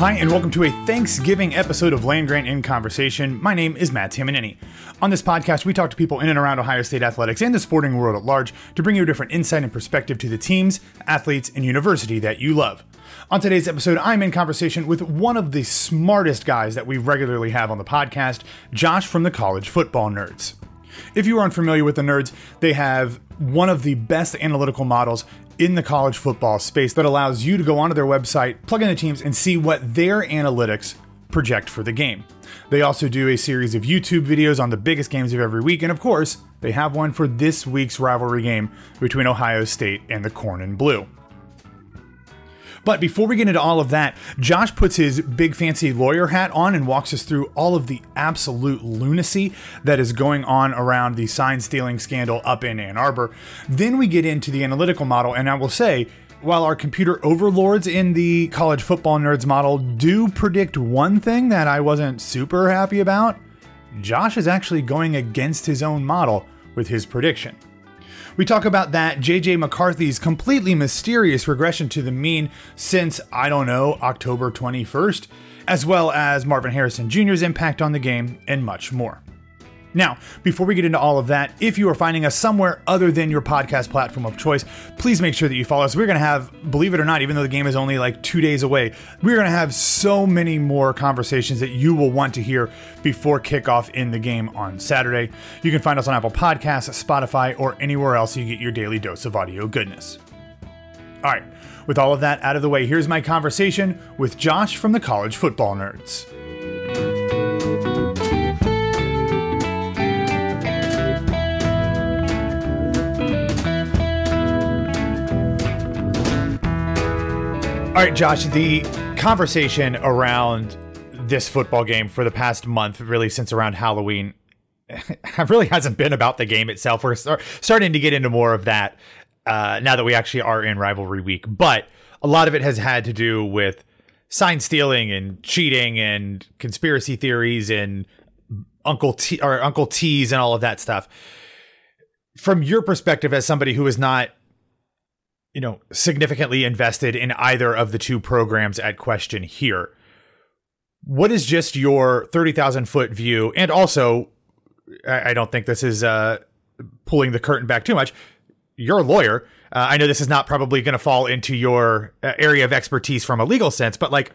Hi, and welcome to a Thanksgiving episode of Land Grant in Conversation. My name is Matt Tamanini. On this podcast, we talk to people in and around Ohio State athletics and the sporting world at large to bring you a different insight and perspective to the teams, athletes, and university that you love. On today's episode, I'm in conversation with one of the smartest guys that we regularly have on the podcast, Josh from the College Football Nerds. If you are unfamiliar with the nerds, they have one of the best analytical models in the college football space that allows you to go onto their website, plug in the teams, and see what their analytics project for the game. They also do a series of YouTube videos on the biggest games of every week, and of course, they have one for this week's rivalry game between Ohio State and the Corn and Blue. But before we get into all of that, Josh puts his big fancy lawyer hat on and walks us through all of the absolute lunacy that is going on around the sign stealing scandal up in Ann Arbor. Then we get into the analytical model, and I will say, while our computer overlords in the college football nerds model do predict one thing that I wasn't super happy about, Josh is actually going against his own model with his prediction. We talk about that JJ McCarthy's completely mysterious regression to the mean since, I don't know, October 21st, as well as Marvin Harrison Jr.'s impact on the game, and much more. Now, before we get into all of that, if you are finding us somewhere other than your podcast platform of choice, please make sure that you follow us. We're going to have, believe it or not, even though the game is only like two days away, we're going to have so many more conversations that you will want to hear before kickoff in the game on Saturday. You can find us on Apple Podcasts, Spotify, or anywhere else you get your daily dose of audio goodness. All right, with all of that out of the way, here's my conversation with Josh from the College Football Nerds. All right, Josh, the conversation around this football game for the past month, really since around Halloween, really hasn't been about the game itself. We're start, starting to get into more of that uh, now that we actually are in rivalry week. But a lot of it has had to do with sign stealing and cheating and conspiracy theories and Uncle T or Uncle T's and all of that stuff. From your perspective, as somebody who is not you know, significantly invested in either of the two programs at question here. What is just your 30,000 foot view? And also, I, don't think this is uh, pulling the curtain back too much. You're a lawyer. Uh, I know this is not probably going to fall into your uh, area of expertise from a legal sense, but like,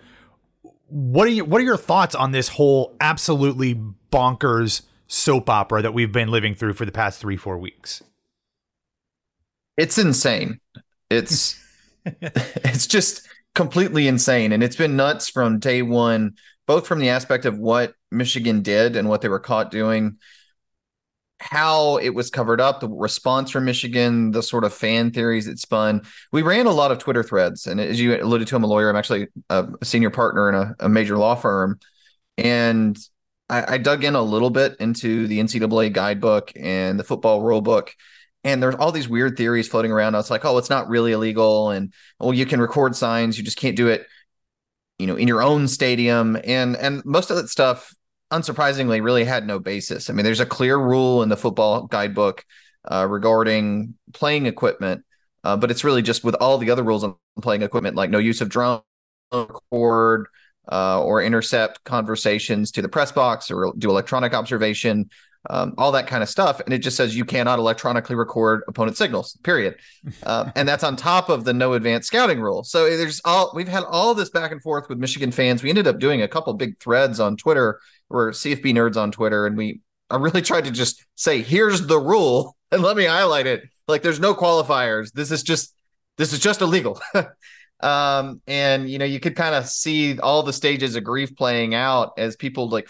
what are you, what are your thoughts on this whole absolutely bonkers soap opera that we've been living through for the past three, four weeks? It's insane. It's it's just completely insane, and it's been nuts from day one, both from the aspect of what Michigan did and what they were caught doing, how it was covered up, the response from Michigan, the sort of fan theories it spun. We ran a lot of Twitter threads, and as you alluded to, I'm a lawyer. I'm actually a senior partner in a, a major law firm, and I, I, dug in a little bit into the NCAA guidebook and the football rule book and there's all these weird theories floating around. It's like, oh, it's not really illegal, and well, you can record signs, you just can't do it, you know, in your own stadium, and and most of that stuff, unsurprisingly, really had no basis. I mean, there's a clear rule in the football guidebook uh, regarding playing equipment, uh, but it's really just with all the other rules on playing equipment, like no use of drone, record, uh, or intercept conversations to the press box or do electronic observation, um, all that kind of stuff. And it just says you cannot electronically record opponent signals, period. Uh, and that's on top of the no advanced scouting rule. So there's all we've had all this back and forth with Michigan fans. We ended up doing a couple big threads on Twitter or CFB nerds on Twitter, and we I really tried to just say, here's the rule, and let me highlight it. Like there's no qualifiers. This is just this is just illegal. um, and you know, you could kind of see all the stages of grief playing out as people like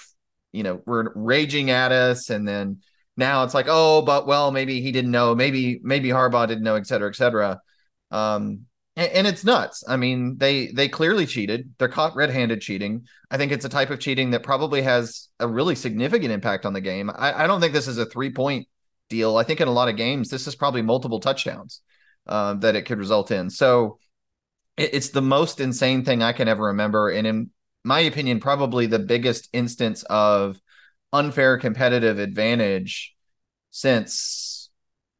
you know, were raging at us. And then now it's like, oh, but well, maybe he didn't know. Maybe, maybe Harbaugh didn't know, et cetera, et cetera. Um, and, and it's nuts. I mean, they they clearly cheated. They're caught red-handed cheating. I think it's a type of cheating that probably has a really significant impact on the game. I, I don't think this is a three-point deal. I think in a lot of games, this is probably multiple touchdowns uh, that it could result in. So it, it's the most insane thing I can ever remember. And in my opinion, probably the biggest instance of unfair competitive advantage since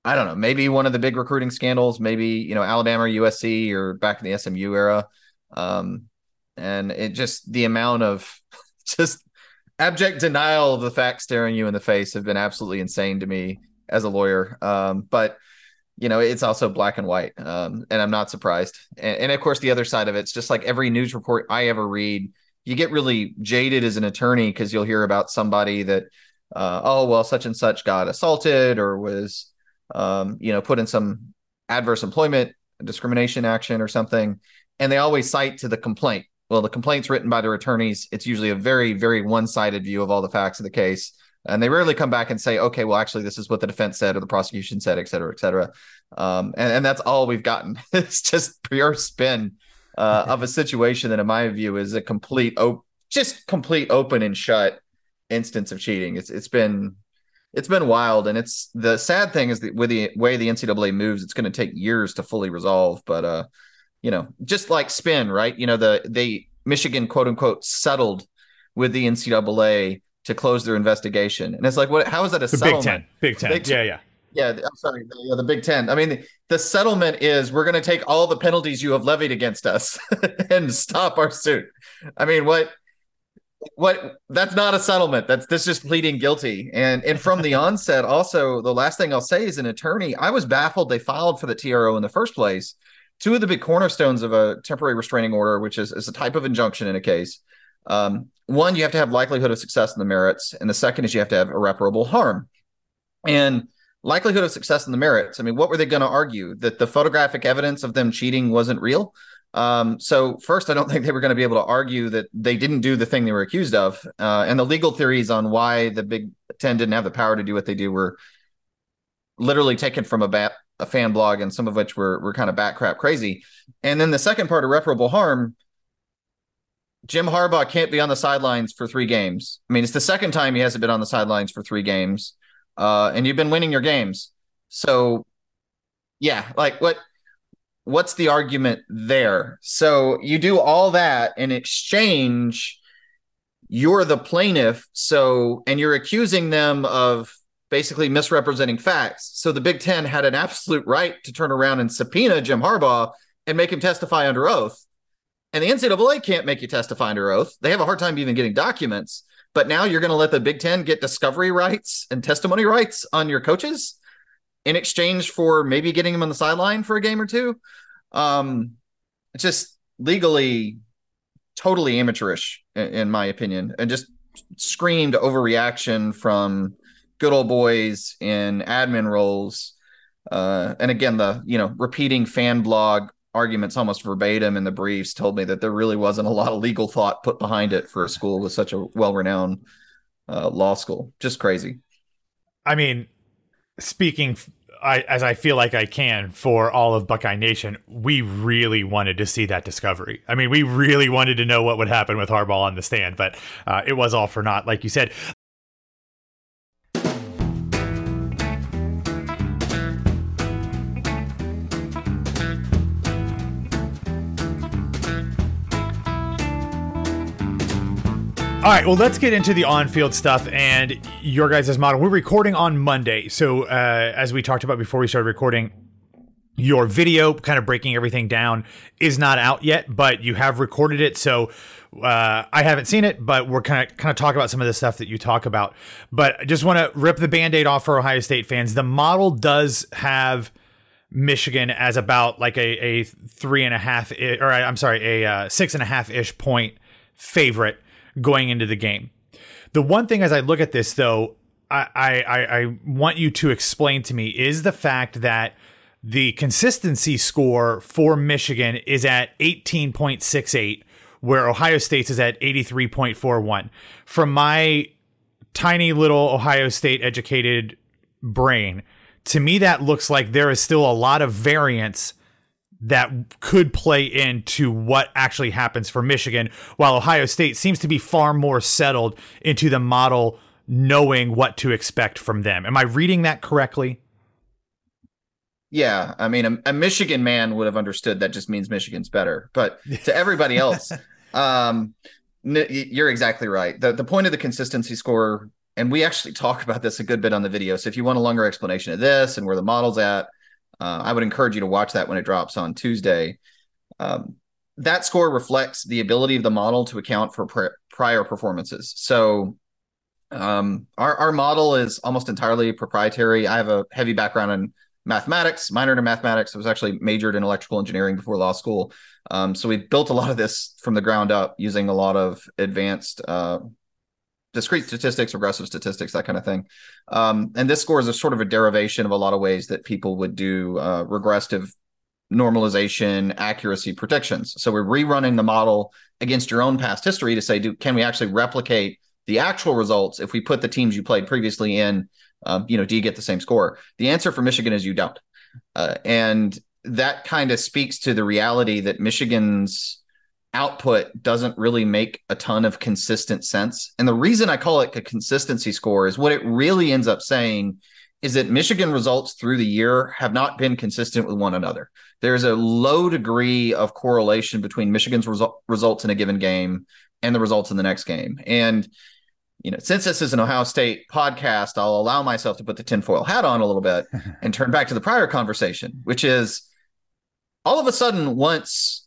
I don't know, maybe one of the big recruiting scandals, maybe you know Alabama or USC or back in the SMU era, um, and it just the amount of just abject denial of the facts staring you in the face have been absolutely insane to me as a lawyer. Um, but you know, it's also black and white, um, and I'm not surprised. And, and of course, the other side of it's just like every news report I ever read you get really jaded as an attorney because you'll hear about somebody that uh, oh well such and such got assaulted or was um, you know put in some adverse employment discrimination action or something and they always cite to the complaint. Well the complaint's written by their attorneys. It's usually a very very one-sided view of all the facts of the case and they rarely come back and say okay well actually this is what the defense said or the prosecution said et cetera et cetera. Um, and, and that's all we've gotten. It's just pure spin uh, of a situation that, in my view, is a complete, op- just complete open and shut instance of cheating. It's it's been it's been wild, and it's the sad thing is that with the way the NCAA moves, it's going to take years to fully resolve. But uh, you know, just like spin, right? You know, the they Michigan quote unquote settled with the NCAA to close their investigation, and it's like, what? How is that a the settlement? Big Ten, Big Ten, yeah, yeah. Yeah, I'm sorry. The, yeah, the Big Ten. I mean, the, the settlement is we're going to take all the penalties you have levied against us and stop our suit. I mean, what? What? That's not a settlement. That's this just pleading guilty. And and from the onset, also the last thing I'll say is an attorney. I was baffled they filed for the TRO in the first place. Two of the big cornerstones of a temporary restraining order, which is, is a type of injunction in a case. Um, one, you have to have likelihood of success in the merits, and the second is you have to have irreparable harm. And likelihood of success in the merits. I mean, what were they going to argue that the photographic evidence of them cheating wasn't real? Um, so first, I don't think they were going to be able to argue that they didn't do the thing they were accused of, uh, and the legal theories on why the Big Ten didn't have the power to do what they do were literally taken from a bat a fan blog, and some of which were were kind of bat crap crazy. And then the second part, irreparable harm. Jim Harbaugh can't be on the sidelines for three games. I mean, it's the second time he hasn't been on the sidelines for three games uh, and you've been winning your games. So, yeah, like what? What's the argument there? So you do all that in exchange. You're the plaintiff, so and you're accusing them of basically misrepresenting facts. So the Big Ten had an absolute right to turn around and subpoena Jim Harbaugh and make him testify under oath. And the NCAA can't make you testify under oath. They have a hard time even getting documents. But now you're going to let the Big Ten get discovery rights and testimony rights on your coaches in exchange for maybe getting them on the sideline for a game or two. Um, it's just legally totally amateurish, in, in my opinion, and just screamed overreaction from good old boys in admin roles. Uh, and again, the you know repeating fan blog arguments almost verbatim in the briefs told me that there really wasn't a lot of legal thought put behind it for a school with such a well-renowned uh, law school. Just crazy. I mean, speaking I, as I feel like I can for all of Buckeye Nation, we really wanted to see that discovery. I mean, we really wanted to know what would happen with Harbaugh on the stand, but uh, it was all for naught, like you said. All right, well, let's get into the on-field stuff and your guys' model. We're recording on Monday, so uh, as we talked about before we started recording, your video, kind of breaking everything down, is not out yet, but you have recorded it. So Uh, I haven't seen it, but we're kind of kind of talk about some of the stuff that you talk about. But I just want to rip the band-aid off for Ohio State fans. The model does have Michigan as about like a, a three and a half, or I'm sorry, a uh, six and a half ish point favorite going into the game. The one thing as I look at this though, I, I, I want you to explain to me is the fact that the consistency score for Michigan is at 18.68, where Ohio State's is at 83.41. From my tiny little Ohio State educated brain, to me, that looks like there is still a lot of variance that could play into what actually happens for Michigan, while Ohio State seems to be far more settled into the model, knowing what to expect from them. Am I reading that correctly? Yeah, I mean, a, a Michigan man would have understood that just means Michigan's better, but to everybody else, um, you're exactly right. the The point of the consistency score, and we actually talk about this a good bit on the video. So if you want a longer explanation of this and where the model's at, uh, I would encourage you to watch that when it drops on Tuesday. Um, that score reflects the ability of the model to account for pr- prior performances. So um, our, our model is almost entirely proprietary. I have a heavy background in mathematics, minored in mathematics. I was actually majored in electrical engineering before law school. Um, so we built a lot of this from the ground up using a lot of advanced uh, discrete statistics, regressive statistics, that kind of thing. Um, and this score is a sort of a derivation of a lot of ways that people would do uh, regressive normalization accuracy predictions. So we're rerunning the model against your own past history to say, do can we actually replicate the actual results if we put the teams you played previously in? Um, you know, do you get the same score? The answer for Michigan is you don't, uh, and that kind of speaks to the reality that Michigan's output doesn't really make a ton of consistent sense. And the reason I call it a consistency score is what it really ends up saying is that Michigan results through the year have not been consistent with one another. There's a low degree of correlation between Michigan's resu- results in a given game and the results in the next game. And you know, since this is an Ohio State podcast, I'll allow myself to put the tinfoil hat on a little bit and turn back to the prior conversation, which is all of a sudden once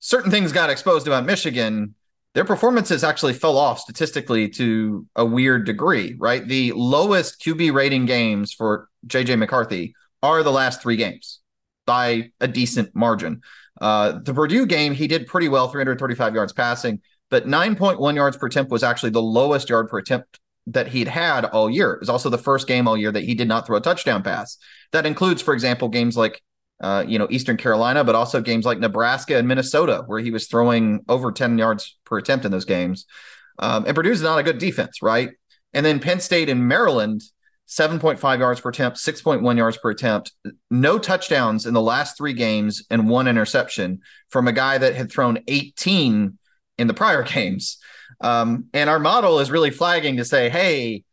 certain things got exposed about Michigan, their performances actually fell off statistically to a weird degree, right? The lowest QB rating games for JJ McCarthy are the last three games by a decent margin. Uh, the Purdue game, he did pretty well, 335 yards passing, but 9.1 yards per attempt was actually the lowest yard per attempt that he'd had all year. It was also the first game all year that he did not throw a touchdown pass. That includes, for example, games like uh, you know, Eastern Carolina, but also games like Nebraska and Minnesota, where he was throwing over 10 yards per attempt in those games. Um, and Purdue's not a good defense, right? And then Penn State and Maryland, 7.5 yards per attempt, 6.1 yards per attempt, no touchdowns in the last three games, and one interception from a guy that had thrown 18 in the prior games. Um, and our model is really flagging to say, hey,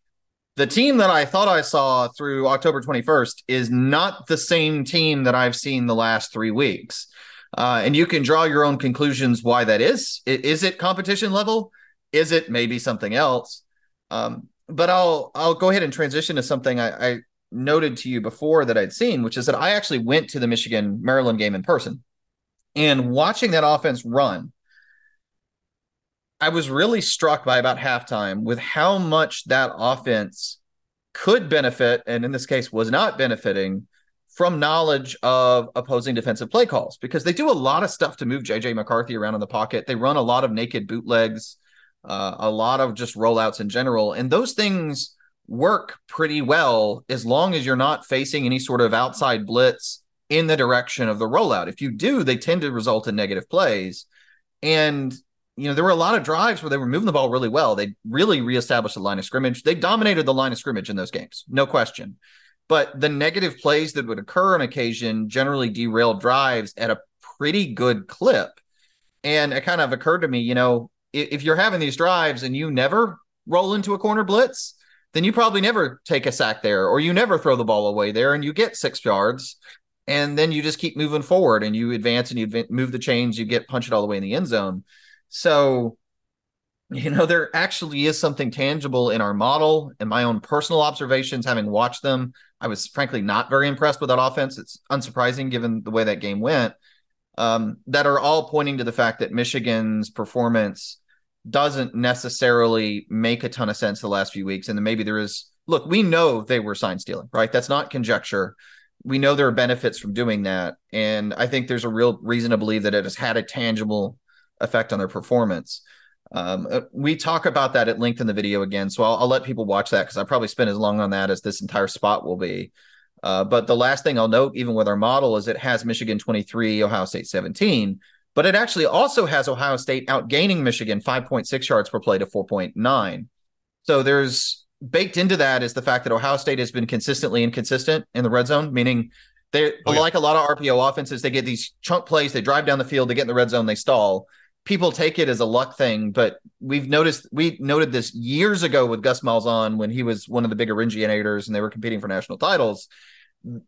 the team that I thought I saw through October 21st is not the same team that I've seen the last three weeks. Uh, and you can draw your own conclusions why that is. Is it competition level? Is it maybe something else? Um, but I'll I'll go ahead and transition to something I, I noted to you before that I'd seen, which is that I actually went to the Michigan Maryland game in person, and watching that offense run I was really struck by about halftime with how much that offense could benefit, and in this case was not benefiting from knowledge of opposing defensive play calls because they do a lot of stuff to move JJ McCarthy around in the pocket. They run a lot of naked bootlegs, uh, a lot of just rollouts in general, and those things work pretty well as long as you're not facing any sort of outside blitz in the direction of the rollout. If you do, they tend to result in negative plays. And you know, there were a lot of drives where they were moving the ball really well. They really reestablished the line of scrimmage. They dominated the line of scrimmage in those games, no question. But the negative plays that would occur on occasion generally derailed drives at a pretty good clip. And it kind of occurred to me, you know, if you're having these drives and you never roll into a corner blitz, then you probably never take a sack there or you never throw the ball away there and you get six yards. And then you just keep moving forward and you advance and you move the chains, you get punched all the way in the end zone. So, you know, there actually is something tangible in our model and my own personal observations, having watched them. I was frankly not very impressed with that offense. It's unsurprising given the way that game went. um, that are all pointing to the fact that Michigan's performance doesn't necessarily make a ton of sense the last few weeks. And then maybe there is, look, we know they were sign stealing, right? That's not conjecture. We know there are benefits from doing that. And I think there's a real reason to believe that it has had a tangible effect on their performance. Um, uh, we talk about that at length in the video again, so I'll, I'll let people watch that because I probably spent as long on that as this entire spot will be. Uh, but the last thing I'll note, even with our model, is it has Michigan 23, Ohio State 17, but it actually also has Ohio State outgaining Michigan 5.6 yards per play to 4.9. So there's baked into that is the fact that Ohio State has been consistently inconsistent in the red zone, meaning they oh, yeah. like a lot of RPO offenses, they get these chunk plays, they drive down the field, they get in the red zone, they stall people take it as a luck thing, but we've noticed we noted this years ago with Gus Malzahn when he was one of the big originators and they were competing for national titles.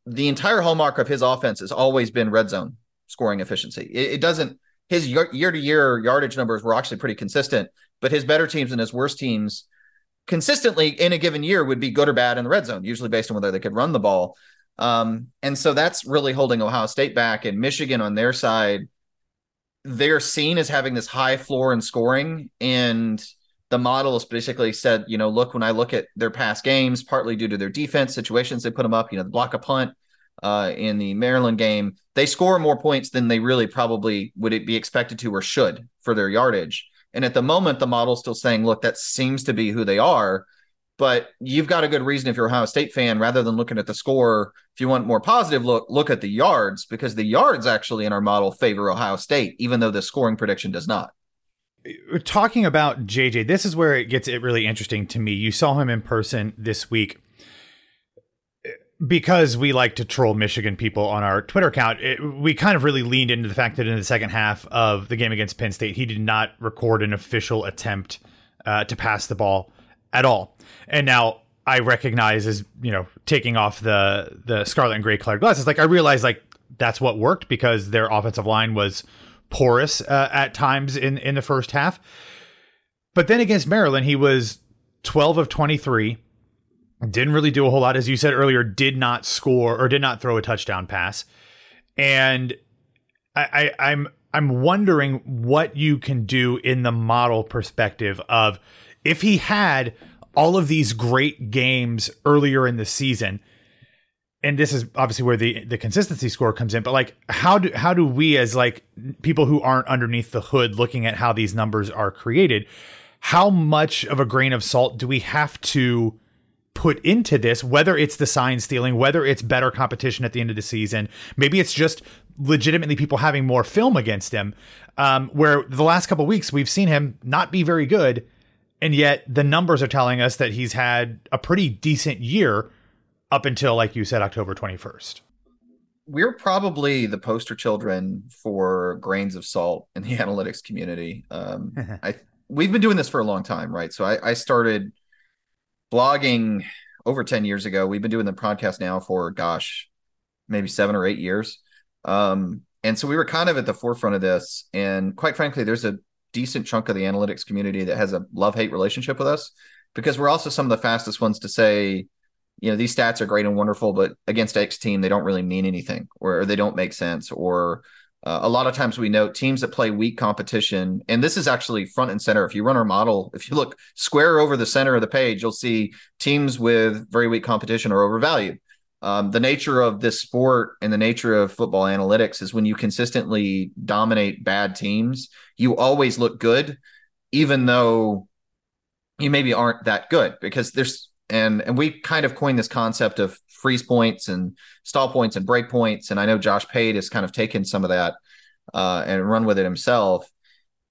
The entire hallmark of his offense has always been red zone scoring efficiency. It, it doesn't his year to year yardage numbers were actually pretty consistent, but his better teams and his worst teams consistently in a given year would be good or bad in the red zone, usually based on whether they could run the ball. Um, and so that's really holding Ohio State back and Michigan on their side they're seen as having this high floor in scoring and the model is basically said you know look when i look at their past games partly due to their defense situations they put them up you know the block a punt uh, in the maryland game. They score more points than they really probably would it be expected to or should for their yardage. And at the moment the model's still saying look that seems to be who they are but you've got a good reason if you're a Ohio State fan, rather than looking at the score, if you want more positive look, look at the yards because the yards actually in our model favor Ohio State, even though the scoring prediction does not. Talking about JJ, this is where it gets it really interesting to me. You saw him in person this week because we like to troll Michigan people on our Twitter account, it, we kind of really leaned into the fact that in the second half of the game against Penn State, he did not record an official attempt uh, to pass the ball at all. And now I recognize as you know taking off the the scarlet and gray colored glasses. Like I realize like that's what worked because their offensive line was porous uh, at times in in the first half. But then against Maryland, he was 12 of 23. Didn't really do a whole lot, as you said earlier. Did not score or did not throw a touchdown pass, and I, I I'm I'm wondering what you can do in the model perspective of if he had all of these great games earlier in the season, and this is obviously where the the consistency score comes in, but like how do how do we as like people who aren't underneath the hood looking at how these numbers are created, how much of a grain of salt do we have to put into this, whether it's the sign stealing, whether it's better competition at the end of the season, maybe it's just legitimately people having more film against him. Um, where the last couple weeks we've seen him not be very good, and yet the numbers are telling us that he's had a pretty decent year up until, like you said, October 21st. We're probably the poster children for grains of salt in the analytics community. Um, I we've been doing this for a long time, right? So I, I started blogging over 10 years ago. We've been doing the podcast now for gosh, maybe seven or eight years. Um, and so we were kind of at the forefront of this. And quite frankly, there's a decent chunk of the analytics community that has a love hate relationship with us because we're also some of the fastest ones to say, you know, these stats are great and wonderful, but against X team, they don't really mean anything or, they don't make sense. Or uh, a lot of times we note teams that play weak competition, and this is actually front and center. If you run our model, if you look square over the center of the page, you'll see teams with very weak competition are overvalued um, the nature of this sport and the nature of football analytics is when you consistently dominate bad teams, you always look good, even though you maybe aren't that good because there's and and we kind of coined this concept of freeze points and stall points and break points. And I know Josh Pate has kind of taken some of that uh, and run with it himself.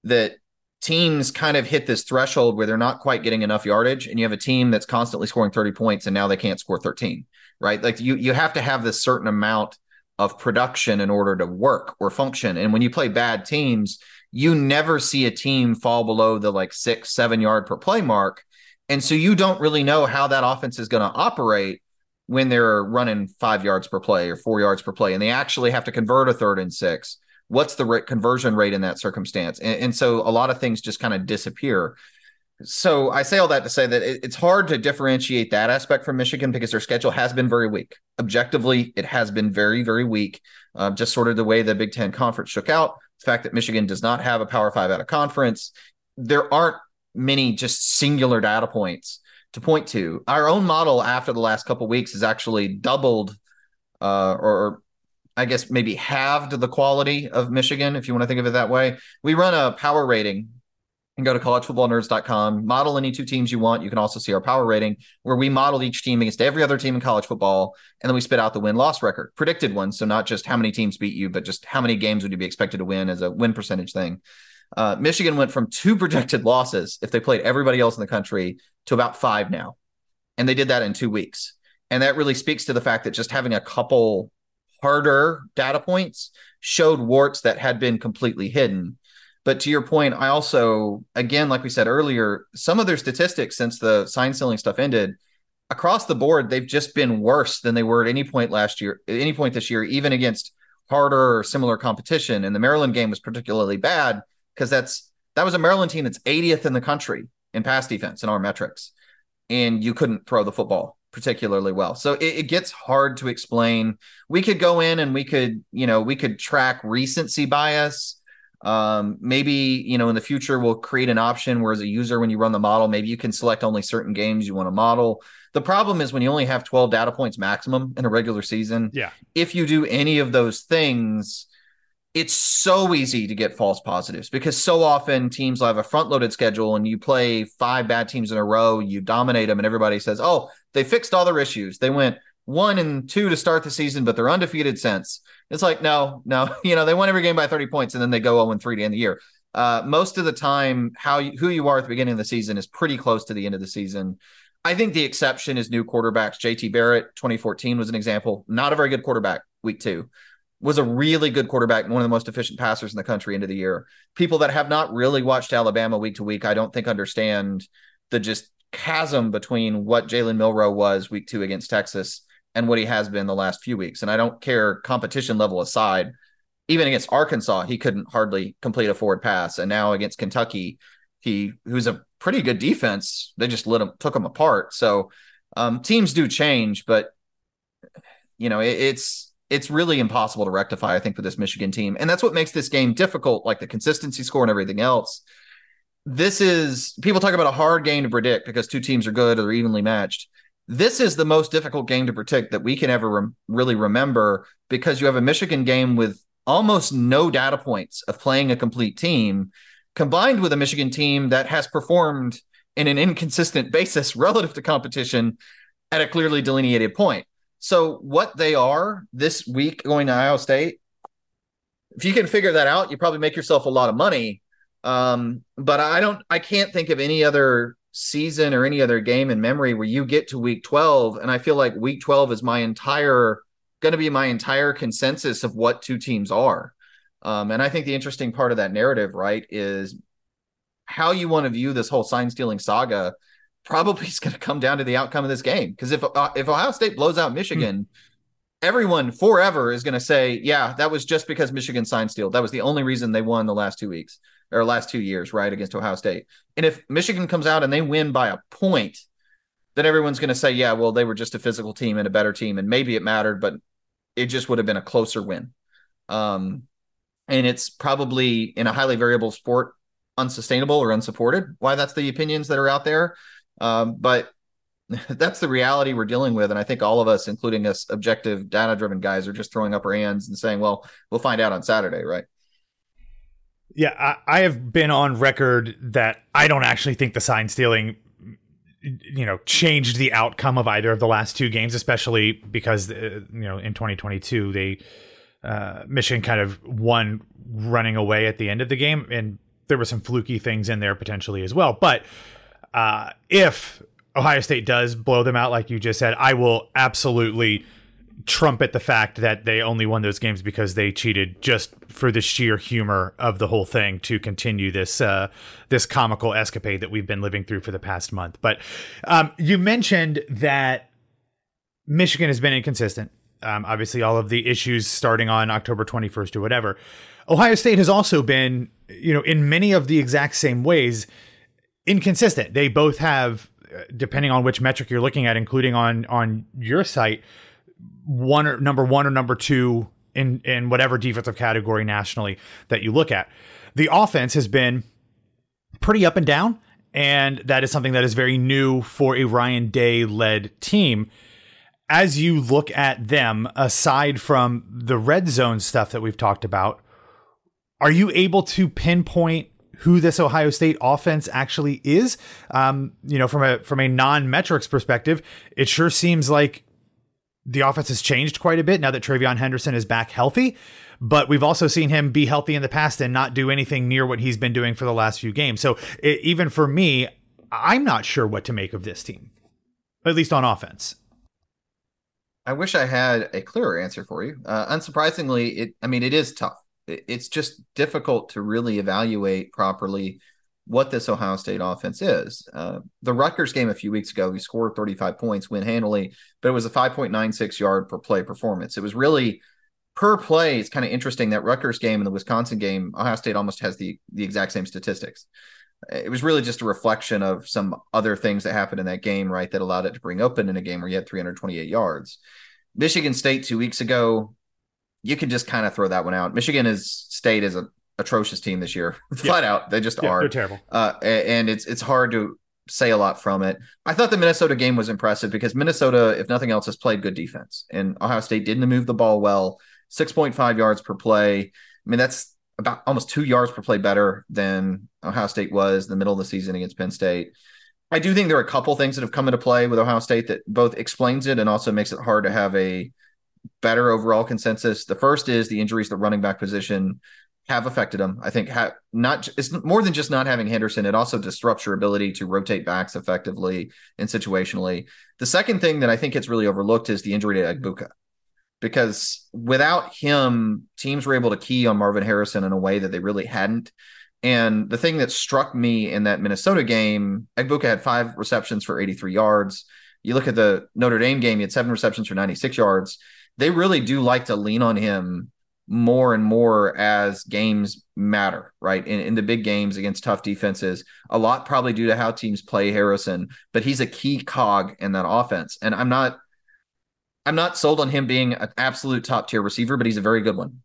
That teams kind of hit this threshold where they're not quite getting enough yardage, and you have a team that's constantly scoring 30 points, and now they can't score 13 right? Like you you have to have this certain amount of production in order to work or function. And when you play bad teams, you never see a team fall below the like six, seven yard per play mark. And so you don't really know how that offense is going to operate when they're running five yards per play or four yards per play. And they actually have to convert a third and six. What's the conversion rate in that circumstance? And, and so a lot of things just kind of disappear so I say all that to say that it, it's hard to differentiate that aspect from Michigan because their schedule has been very weak. objectively, it has been very, very weak. Uh, just sort of the way the Big Ten conference shook out, the fact that Michigan does not have a Power Five out of conference. There aren't many just singular data points to point to. Our own model after the last couple weeks has actually doubled, uh, or I guess maybe halved the quality of Michigan, if you want to think of it that way. We run a power rating and go to collegefootballnerds.com, model any two teams you want. You can also see our power rating where we model each team against every other team in college football. And then we spit out the win loss record, predicted ones. So not just how many teams beat you, but just how many games would you be expected to win as a win percentage thing. Uh, Michigan went from two projected losses if they played everybody else in the country to about five now. And they did that in two weeks. And that really speaks to the fact that just having a couple harder data points showed warts that had been completely hidden. But to your point, I also, again, like we said earlier, some of their statistics since the sign stealing stuff ended, across the board, they've just been worse than they were at any point last year, at any point this year, even against harder or similar competition. And the Maryland game was particularly bad because that's that was a Maryland team that's 80th in the country in pass defense in our metrics, and you couldn't throw the football particularly well. So it, it, gets hard to explain. We could go in and we could, you know, we could track recency bias um, maybe you know in the future we'll create an option where as a user when you run the model maybe you can select only certain games you want to model. The problem is when you only have 12 data points maximum in a regular season yeah. if you do any of those things it's so easy to get false positives because so often teams will have a front loaded schedule and you play five bad teams in a row you dominate them and everybody says oh they fixed all their issues. They went one and two to start the season, but they're undefeated since. It's like, no, no, you know, they won every game by 30 points and then they go 0 3 to end the year. Uh, most of the time, how you, who you are at the beginning of the season is pretty close to the end of the season. I think the exception is new quarterbacks. JT Barrett, 2014 was an example. Not a very good quarterback week two. Was a really good quarterback, one of the most efficient passers in the country into the year. People that have not really watched Alabama week to week, I don't think understand the just chasm between what Jalen Milroe was week two against Texas and what he has been the last few weeks. And I don't care competition level aside, even against Arkansas, he couldn't hardly complete a forward pass. And now against Kentucky, he who's a pretty good defense, they just lit him took him apart. So um, teams do change, but you know, it, it's it's really impossible to rectify, I think, for this Michigan team. And that's what makes this game difficult, like the consistency score and everything else. This is people talk about a hard game to predict because two teams are good or they're evenly matched this is the most difficult game to predict that we can ever re- really remember because you have a Michigan game with almost no data points of playing a complete team combined with a Michigan team that has performed in an inconsistent basis relative to competition at a clearly delineated point. So what they are this week going to Iowa State, if you can figure that out, you probably make yourself a lot of money. Um, but I don't, I can't think of any other season or any other game in memory where you get to week 12 and I feel like week 12 is my entire going to be my entire consensus of what two teams are. Um, and I think the interesting part of that narrative, right, is how you want to view this whole sign stealing saga probably is going to come down to the outcome of this game. Because if uh, if Ohio State blows out Michigan, hmm. everyone forever is going to say, yeah, that was just because Michigan signed steal. That was the only reason they won the last two weeks or last two years, right, against Ohio State. And if Michigan comes out and they win by a point, then everyone's going to say, yeah, well, they were just a physical team and a better team, and maybe it mattered, but it just would have been a closer win. Um, and it's probably in a highly variable sport unsustainable or unsupported. Why that's the opinions that are out there, um, but that's the reality we're dealing with. And I think all of us, including us objective data driven guys, are just throwing up our hands and saying, well, we'll find out on Saturday, right? Yeah, I, I have been on record that I don't actually think the sign stealing you know changed the outcome of either of the last two games especially because uh, you know in 2022 they uh Michigan kind of won running away at the end of the game and there were some fluky things in there potentially as well. But uh if Ohio State does blow them out like you just said I will absolutely trumpet the fact that they only won those games because they cheated just for the sheer humor of the whole thing to continue this uh, this comical escapade that we've been living through for the past month. But um, you mentioned that Michigan has been inconsistent. Um, obviously, all of the issues starting on October 21st or whatever. Ohio State has also been, you know, in many of the exact same ways, inconsistent. They both have, uh, depending on which metric you're looking at, including on on your site, one or number one or number two in in whatever defensive category nationally that you look at. The offense has been pretty up and down, and that is something that is very new for a Ryan Day led team. As you look at them, aside from the red zone stuff that we've talked about, are you able to pinpoint who this Ohio State offense actually is? Um, you know, from a from a non metrics perspective, it sure seems like the offense has changed quite a bit now that TreVeyon Henderson is back healthy. But we've also seen him be healthy in the past and not do anything near what he's been doing for the last few games. So it, even for me, I'm not sure what to make of this team, at least on offense. I wish I had a clearer answer for you. Uh, unsurprisingly, it I mean it is tough. It, it's just difficult to really evaluate properly what this Ohio State offense is. Uh, the Rutgers game a few weeks ago, he scored 35 points, win handily, but it was a 5.96 yard per play performance. It was really per play. It's kind of interesting that Rutgers game and the Wisconsin game, Ohio State almost has the the exact same statistics. It was really just a reflection of some other things that happened in that game, right? That allowed it to bring open in a game where you had 328 yards. Michigan State two weeks ago, you can just kind of throw that one out. Michigan is State is a atrocious team this year, flat yeah. out. They just yeah, are. They're terrible. Uh, and it's it's hard to say a lot from it. I thought the Minnesota game was impressive because Minnesota, if nothing else, has played good defense, and Ohio State didn't move the ball well. Six point five yards per play. I mean, that's about almost two yards per play better than Ohio State was in the middle of the season against Penn State. I do think there are a couple things that have come into play with Ohio State that both explains it and also makes it hard to have a better overall consensus. The first is the injuries to the running back position have affected him. I think ha- not it's more than just not having Henderson. It also disrupts your ability to rotate backs effectively and situationally. The second thing that I think gets really overlooked is the injury to Egbuka, because without him, teams were able to key on Marvin Harrison in a way that they really hadn't. And the thing that struck me in that Minnesota game, Egbuka had five receptions for 83 yards. You look at the Notre Dame game, he had seven receptions for 96 yards. They really do like to lean on him more and more as games matter, right? In, in the big games against tough defenses, a lot probably due to how teams play Harrison, but he's a key cog in that offense. And I'm not I'm not sold on him being an absolute top tier receiver, but he's a very good one.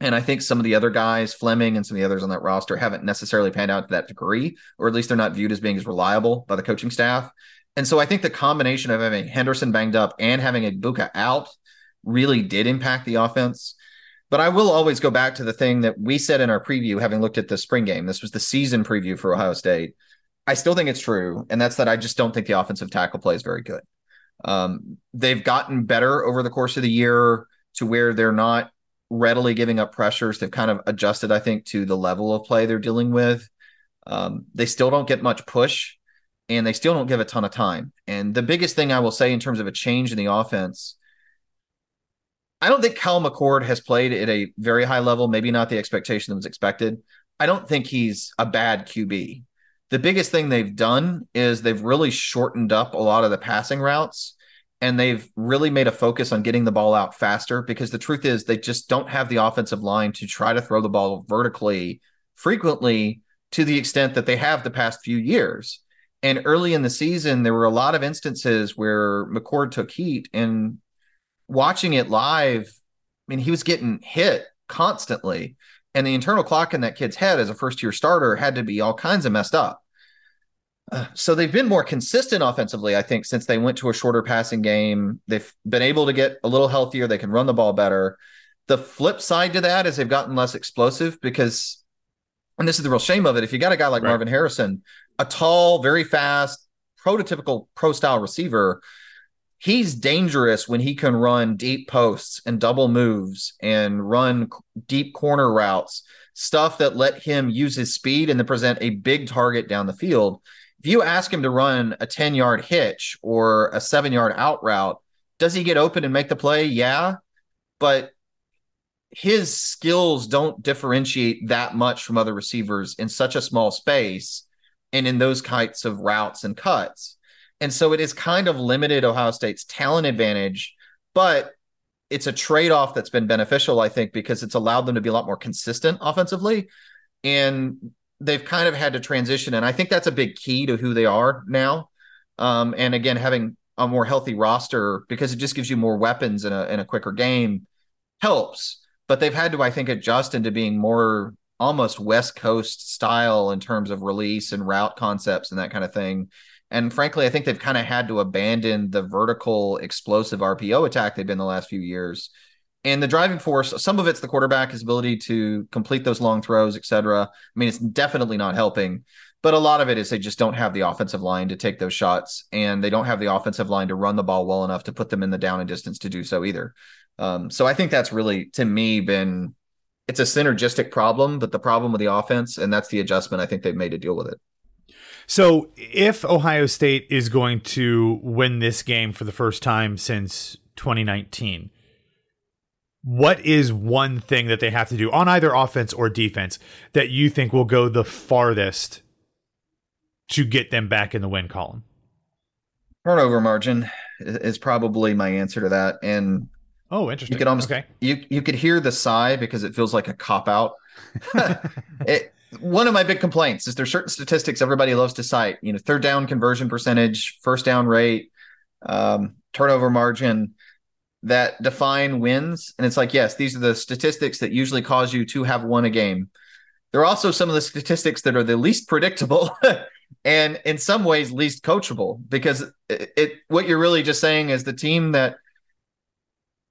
And I think some of the other guys, Fleming and some of the others on that roster, haven't necessarily panned out to that degree, or at least they're not viewed as being as reliable by the coaching staff. And so I think the combination of having Henderson banged up and having Egbuka out really did impact the offense. But I will always go back to the thing that we said in our preview, having looked at the spring game. This was the season preview for Ohio State. I still think it's true, and that's that I just don't think the offensive tackle play is very good. Um, they've gotten better over the course of the year to where they're not readily giving up pressures. They've kind of adjusted, I think, to the level of play they're dealing with. Um, they still don't get much push, and they still don't give a ton of time. And the biggest thing I will say in terms of a change in the offense I don't think Kyle McCord has played at a very high level, maybe not the expectation that was expected. I don't think he's a bad QB. The biggest thing they've done is they've really shortened up a lot of the passing routes and they've really made a focus on getting the ball out faster because the truth is they just don't have the offensive line to try to throw the ball vertically frequently to the extent that they have the past few years. And early in the season, there were a lot of instances where McCord took heat and watching it live, I mean, he was getting hit constantly. And the internal clock in that kid's head as a first year starter had to be all kinds of messed up. Uh, so they've been more consistent offensively, I think, since they went to a shorter passing game. They've been able to get a little healthier. They can run the ball better. The flip side to that is they've gotten less explosive because, and this is the real shame of it, if you got a guy like right. Marvin Harrison, a tall, very fast, prototypical pro style receiver, he's dangerous when he can run deep posts and double moves and run deep corner routes, stuff that let him use his speed and then present a big target down the field. If you ask him to run a 10 yard hitch or a seven yard out route, does he get open and make the play? Yeah. But his skills don't differentiate that much from other receivers in such a small space and in those kinds of routes and cuts. And so it is kind of limited Ohio State's talent advantage, but it's a trade off that's been beneficial, I think, because it's allowed them to be a lot more consistent offensively. And they've kind of had to transition. And I think that's a big key to who they are now. Um, and again, having a more healthy roster because it just gives you more weapons in a in a quicker game helps. But they've had to, I think, adjust into being more almost West Coast style in terms of release and route concepts and that kind of thing. And frankly, I think they've kind of had to abandon the vertical explosive RPO attack they've been the last few years. And the driving force, some of it's the quarterback, his ability to complete those long throws, et cetera. I mean, it's definitely not helping, but a lot of it is they just don't have the offensive line to take those shots, and they don't have the offensive line to run the ball well enough to put them in the down and distance to do so either. Um, so I think that's really, to me, been it's a synergistic problem, but the problem with the offense, and that's the adjustment I think they've made to deal with it. So, if Ohio State is going to win this game for the first time since 2019, what is one thing that they have to do on either offense or defense that you think will go the farthest to get them back in the win column? Turnover margin is probably my answer to that. And oh, interesting. You could almost okay. you you could hear the sigh because it feels like a cop out. it, one of my big complaints is there's certain statistics everybody loves to cite. You know, third down conversion percentage, first down rate, um, turnover margin that define wins. And it's like, yes, these are the statistics that usually cause you to have won a game. There are also some of the statistics that are the least predictable and in some ways least coachable because it, it what you're really just saying is the team that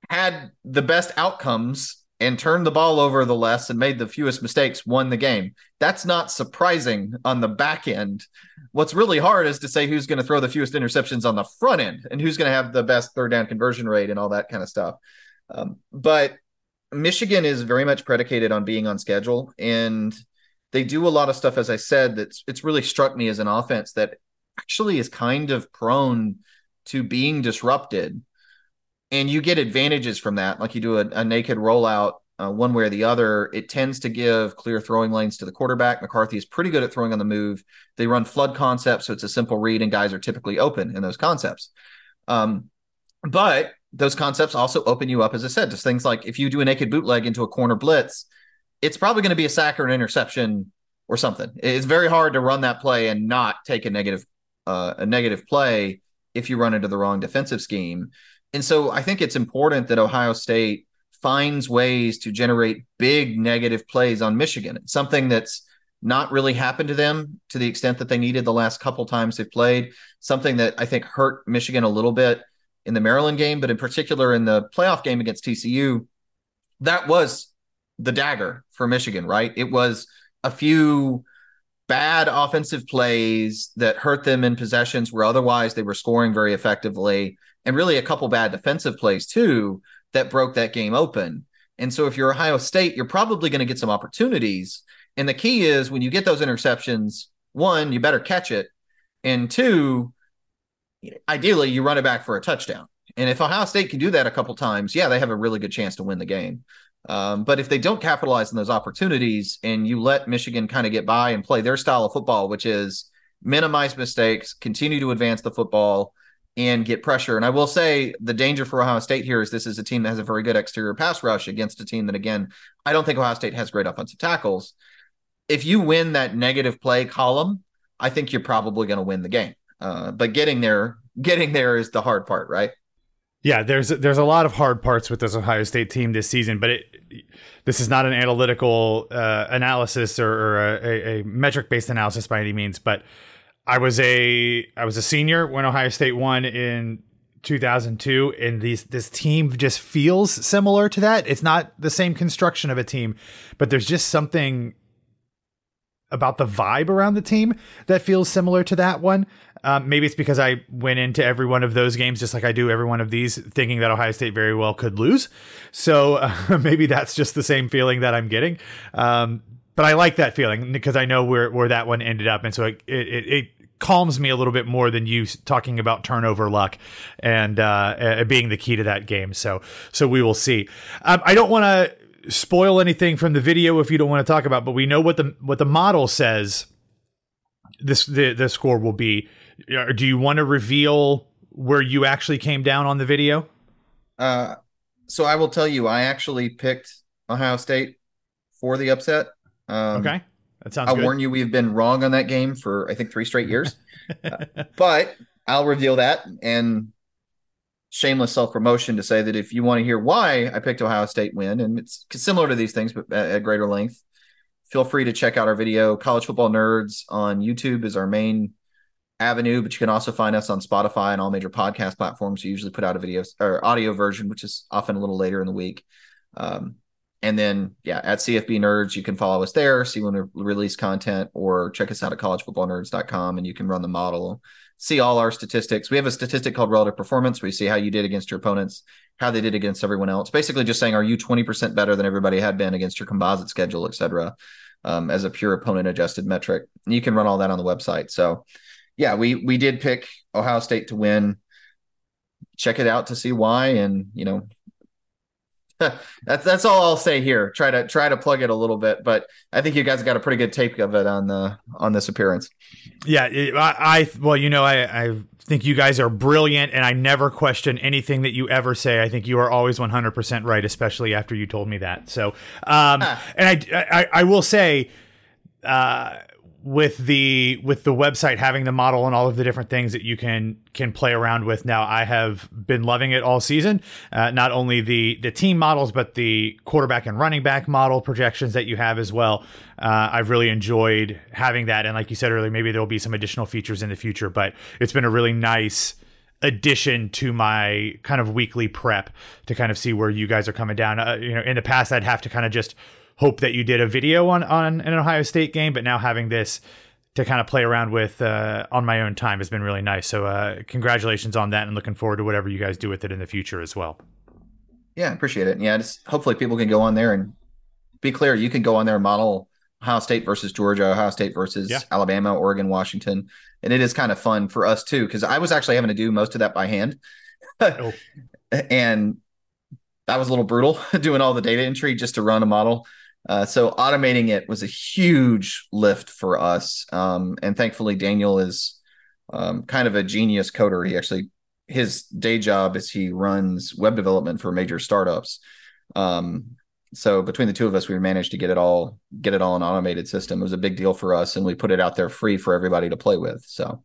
had the best outcomes and turned the ball over the less and made the fewest mistakes won the game. That's not surprising on the back end. What's really hard is to say who's going to throw the fewest interceptions on the front end and who's going to have the best third down conversion rate and all that kind of stuff. Um, but Michigan is very much predicated on being on schedule and they do a lot of stuff as I said that's it's really struck me as an offense that actually is kind of prone to being disrupted and you get advantages from that. Like you do a, a naked rollout uh, one way or the other, it tends to give clear throwing lanes to the quarterback. McCarthy is pretty good at throwing on the move. They run flood concepts, so it's a simple read, and guys are typically open in those concepts. Um, but those concepts also open you up, as I said, to things like if you do a naked bootleg into a corner blitz, it's probably going to be a sack or an interception or something. It's very hard to run that play and not take a negative uh, a negative play if you run into the wrong defensive scheme. And so I think it's important that Ohio State finds ways to generate big negative plays on Michigan. It's something that's not really happened to them to the extent that they needed the last couple times they've played. Something that I think hurt Michigan a little bit in the Maryland game, but in particular in the playoff game against TCU, that was the dagger for Michigan, right? It was a few bad offensive plays that hurt them in possessions where otherwise they were scoring very effectively and really a couple bad defensive plays too that broke that game open. And so if you're Ohio State, you're probably going to get some opportunities. And the key is when you get those interceptions, one, you better catch it. And two, ideally you run it back for a touchdown. And if Ohio State can do that a couple times, yeah, they have a really good chance to win the game. Um, but if they don't capitalize on those opportunities and you let Michigan kind of get by and play their style of football, which is minimize mistakes, continue to advance the football, and get pressure. And I will say the danger for Ohio State here is this is a team that has a very good exterior pass rush against a team that, again, I don't think Ohio State has great offensive tackles. If you win that negative play column, I think you're probably going to win the game. Uh, but getting there, getting there is the hard part, right? Yeah, there's there's a lot of hard parts with this Ohio State team this season, but it this is not an analytical uh, analysis or, or a, a metric based analysis by any means. But I was a I was a senior when Ohio State won in 2002 and these this team just feels similar to that. It's not the same construction of a team, but there's just something about the vibe around the team that feels similar to that one. Um, maybe it's because I went into every one of those games just like I do every one of these, thinking that Ohio State very well could lose. So uh, maybe that's just the same feeling that I'm getting. Um, but I like that feeling because I know where where that one ended up, and so it, it, it calms me a little bit more than you talking about turnover luck and uh, being the key to that game. So so we will see. Um, I don't want to spoil anything from the video if you don't want to talk about, but we know what the what the model says. This the the score will be. Uh, do you want to reveal where you actually came down on the video? Uh, so I will tell you, I actually picked Ohio State for the upset. Um, okay. That sounds. I'll good. warn you, we've been wrong on that game for I think three straight years, uh, but I'll reveal that. And shameless self promotion to say that if you want to hear why I picked Ohio State win, and it's similar to these things, but at, greater length, feel free to check out our video. College Football Nerds on YouTube is our main avenue, but you can also find us on Spotify and all major podcast platforms. We usually put out a video or audio version, which is often a little later in the week. Um, and then, yeah, at CFB Nerds, you can follow us there, see when we release content, or check us out at collegefootballnerds.com and you can run the model, see all our statistics. We have a statistic called relative performance We see how you did against your opponents, how they did against everyone else. Basically, just saying, are you 20% better than everybody had been against your composite schedule, et cetera, um, as a pure opponent adjusted metric. You can run all that on the website. So, yeah, we we did pick Ohio State to win. Check it out to see why, and you know, that's that's all I'll say here. Try to try to plug it a little bit, but I think you guys got a pretty good tape of it on the on this appearance. Yeah, I, I well, you know, I I think you guys are brilliant, and I never question anything that you ever say. I think you are always one hundred percent right, especially after you told me that. So, um, ah. and I, I I will say. Uh, with the with the website having the model and all of the different things that you can can play around with now i have been loving it all season. Uh, not only the the team models but the quarterback and running back model projections that you have as well. Uh, i've really enjoyed having that. And like you said earlier maybe there'll be some additional features in the future but it's been a really nice addition to my kind of weekly prep to kind of see where you guys are coming down. Uh, you know in the past i'd have to kind of just hope that you did a video on on an Ohio State game, but now having this to kind of play around with uh, on my own time has been really nice. So uh, congratulations on that, and looking forward to whatever you guys do with it in the future as well. Yeah, appreciate it. Yeah, just hopefully people can go on there and be clear. You can go on there and model Ohio State versus Georgia, Ohio State versus yeah. Alabama, Oregon, Washington, and it is kind of fun for us too because I was actually having to do most of that by hand, oh. and that was a little brutal doing all the data entry just to run a model. Uh, so automating it was a huge lift for us. Um, and thankfully, Daniel is um, kind of a genius coder. He actually, his day job is he runs web development for major startups. Um, so between the two of us, we managed to get it all, get it all an automated system. It was a big deal for us, and we put it out there free for everybody to play with. So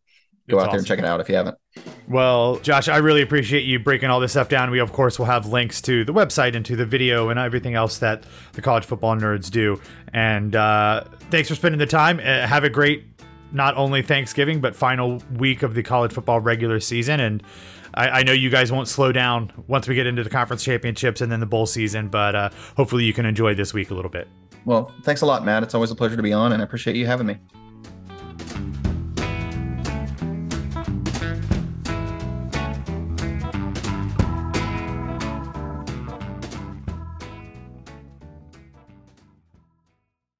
go out awesome. there and check it out if you haven't. Well, Josh, I really appreciate you breaking all this stuff down. We, of course, will have links to the website and to the video and everything else that the college football nerds do. And uh, thanks for spending the time. Uh, have a great, not only Thanksgiving, but final week of the college football regular season. And I, I know you guys won't slow down once we get into the conference championships and then the bowl season, but uh, hopefully you can enjoy this week a little bit. Well, thanks a lot, Matt. It's always a pleasure to be on, and I appreciate you having me.